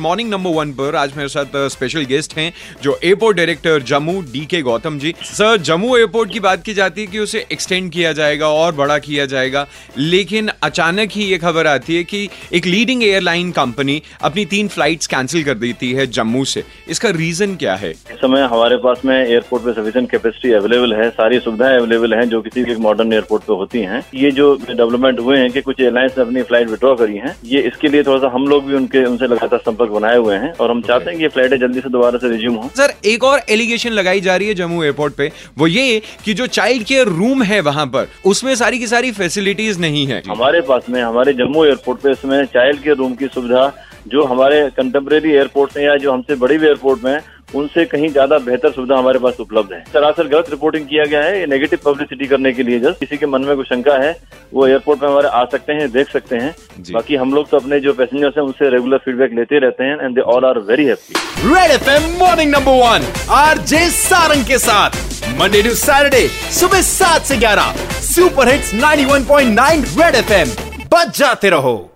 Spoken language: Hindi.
मॉर्निंग नंबर वन पर आज मेरे साथ स्पेशल गेस्ट हैं, जो airport director Jammu D K Gautam ji. Sir Jammu airport की बात की जाती है कि उसे एक्सटेंड किया जाएगा और बड़ा किया जाएगा। लेकिन अचानक ही ये खबर आती है कि एक लीडिंग एयरलाइन कंपनी अपनी तीन फ्लाइट्स कैंसिल कर देती है जम्मू से। इसका रीजन क्या है? इस समय हमारे पास में एयरपोर्ट पे सफिशिएंट कैपेसिटी अवेलेबल है, सारी सुविधाएँ अवेलेबल हैं, जो किसी भी मॉडर्न एयरपोर्ट पे होती हैं। ये जो डेवलपमेंट हुए हैं कि कुछ एयरलाइंस ने अपनी फ़्लाइट विड्रॉ करी हैं, ये इसके लिए थोड़ा सा हम लोग भी उनके, उनसे लगातार संपर्क बनाए हुए हैं और हम चाहते हैं कि ये फ्लाइटें जल्दी से दोबारा से रिज्यूम हो। सर एक और एलिगेशन लगाई जा रही है जम्मू एयरपोर्ट पे। वो ये कि जो चाइल्ड केयर रूम है वहाँ पर उसमें सारी की सारी फैसिलिटीज़ नहीं है। हमारे पास में हमारे जम्मू एयरपोर्ट पे इसमें चाइल्ड केयर रूम की सुविधा जो हमारे कंटेम्प्रेरी एयरपोर्ट में या जो हमसे बड़ी भी एयरपोर्ट में उनसे कहीं ज़्यादा बेहतर सुविधा हमारे पास उपलब्ध है। सरासर गलत रिपोर्टिंग किया गया है ये नेगेटिव पब्लिसिटी करने के लिए जस्ट। किसी के मन में कोई शंका है वो एयरपोर्ट में हमारे आ सकते हैं देख सकते हैं। बाकी हम लोग तो अपने जो पैसेंजर्स हैं उनसे रेगुलर फीडबैक लेते रहते हैं and they all are very happy red F M morning number one R J Sarang के साथ। मंडे टू सैटरडे सुबह सात से ग्यारह। Super hits 91.9 red F M बच जाते रहो।